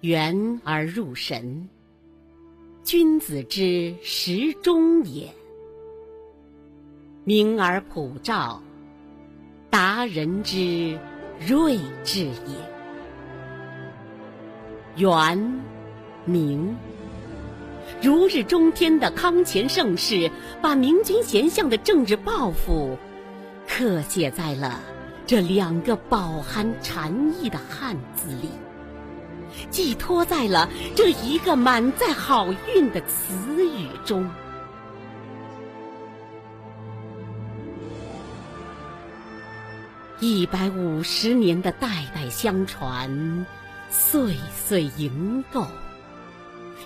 圆而入神，君子之时中也；明而普照，达人之睿智也。圆，明。如日中天的康乾盛世，把明君贤相的政治抱负刻写在了这两个饱含禅意的汉字里，寄托在了这一个满载好运的词语中。一百五十年的代代相传，岁岁营构。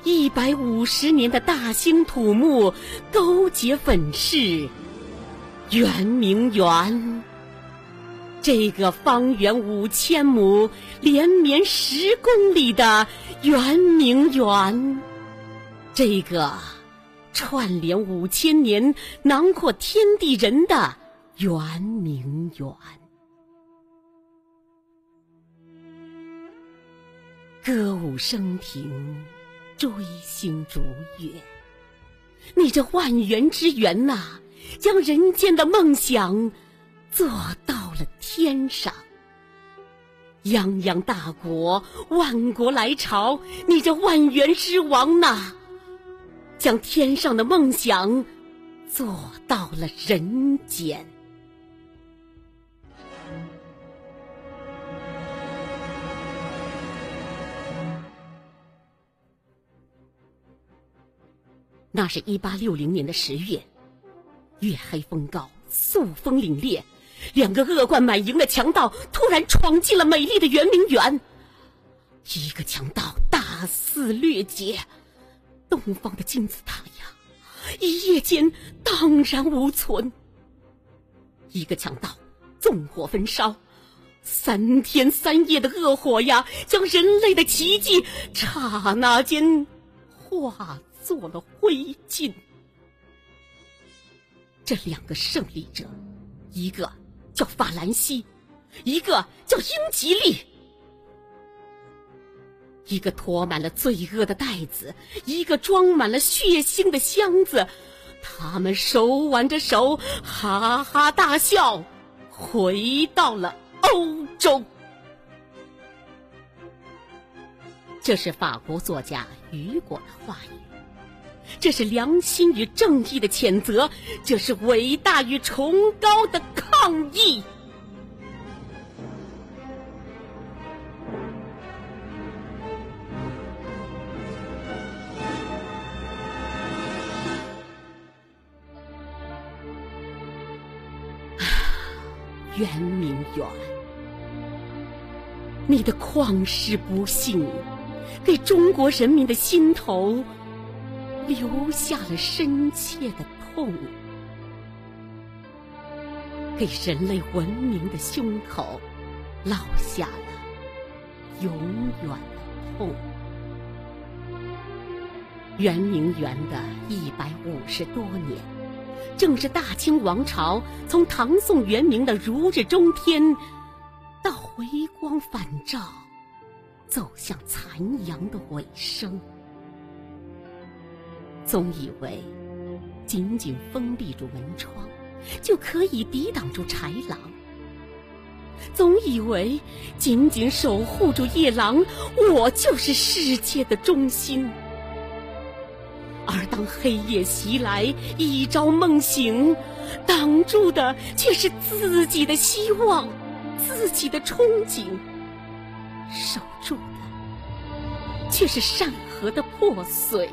一百五十年的大兴土木，勾结粉饰，圆明园。这个方圆五千亩、连绵十公里的圆明园，这个串联五千年、囊括天地人的圆明园。歌舞升平。追星逐月，你这万园之园呐，将人间的梦想做到天上。泱泱大国，万国来朝，你这万元之王呐，将天上的梦想做到了人间。那是一八六零年的十月，月黑风高，肃风凛冽，两个恶贯满盈的强盗突然闯进了美丽的圆明园。一个强盗大肆掠劫，东方的金字塔呀，一夜间荡然无存。一个强盗纵火焚烧，三天三夜的恶火呀，将人类的奇迹刹那间化。作了灰烬。这两个胜利者，一个叫法兰西，一个叫英吉利。一个驮满了罪恶的袋子，一个装满了血腥的箱子。他们手挽着手，哈哈大笑，回到了欧洲。这是法国作家雨果的话语。这是良心与正义的谴责，这是伟大与崇高的抗议。圆明园，你的旷世不幸，给中国人民的心头。留下了深切的痛，给人类文明的胸口烙下了永远的痛。圆明园的一百五十多年，正是大清王朝从唐宋元明的如日中天，到回光返照，走向残阳的尾声。总以为紧紧封闭住门窗，就可以抵挡住豺狼；总以为紧紧守护住夜郎，我就是世界的中心。而当黑夜袭来，一朝梦醒，挡住的却是自己的希望，自己的憧憬；守住的却是善和的破碎。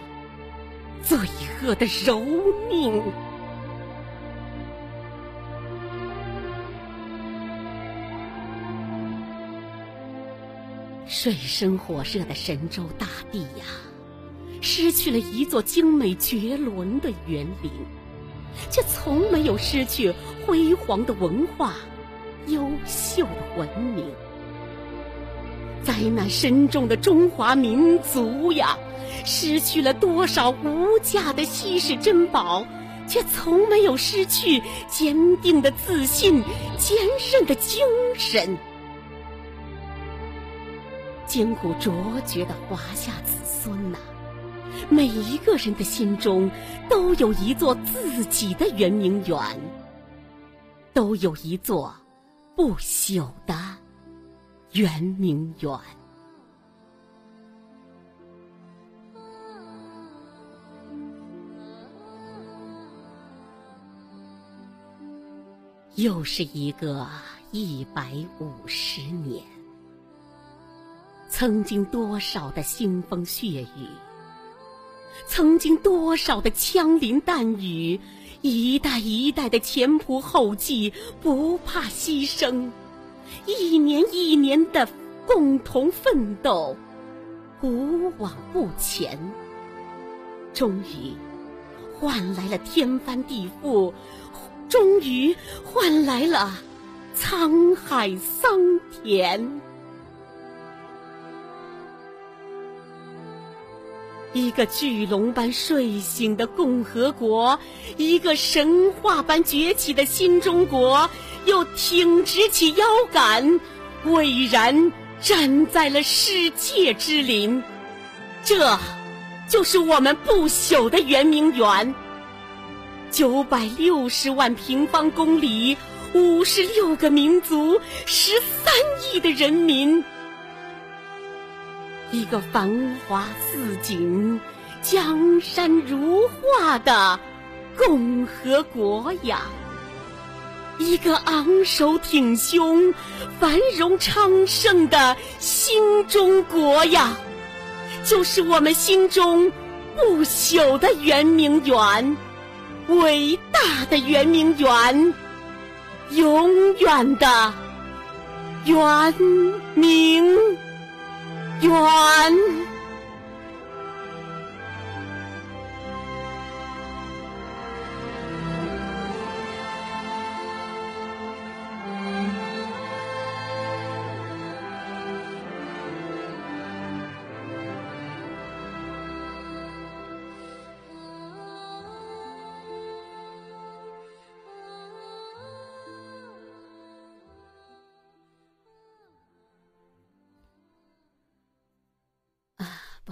罪恶的蹂躏，水深火热的神州大地呀，失去了一座精美绝伦的园林，却从没有失去辉煌的文化、优秀的文明。灾难深重的中华民族呀！失去了多少无价的稀世珍宝，却从没有失去坚定的自信、坚韧的精神。艰苦卓绝的华夏子孙呐，每一个人的心中都有一座自己的圆明园，都有一座不朽的圆明园。又是一个一百五十年，曾经多少的腥风血雨，曾经多少的枪林弹雨，一代一代的前仆后继，不怕牺牲，一年一年的共同奋斗，无往不前，终于换来了天翻地覆。终于换来了沧海桑田，一个巨龙般睡醒的共和国，一个神话般崛起的新中国，又挺直起腰杆，巍然站在了世界之林。这，就是我们不朽的圆明园。九百六十万平方公里，五十六个民族，十三亿的人民，一个繁华似锦、江山如画的共和国呀！一个昂首挺胸、繁荣昌盛的新中国呀！就是我们心中不朽的圆明园。伟大的圆明园，永远的圆明园。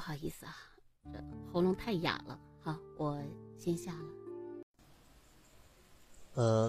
不好意思啊，这喉咙太哑了。好，我先下了。呃。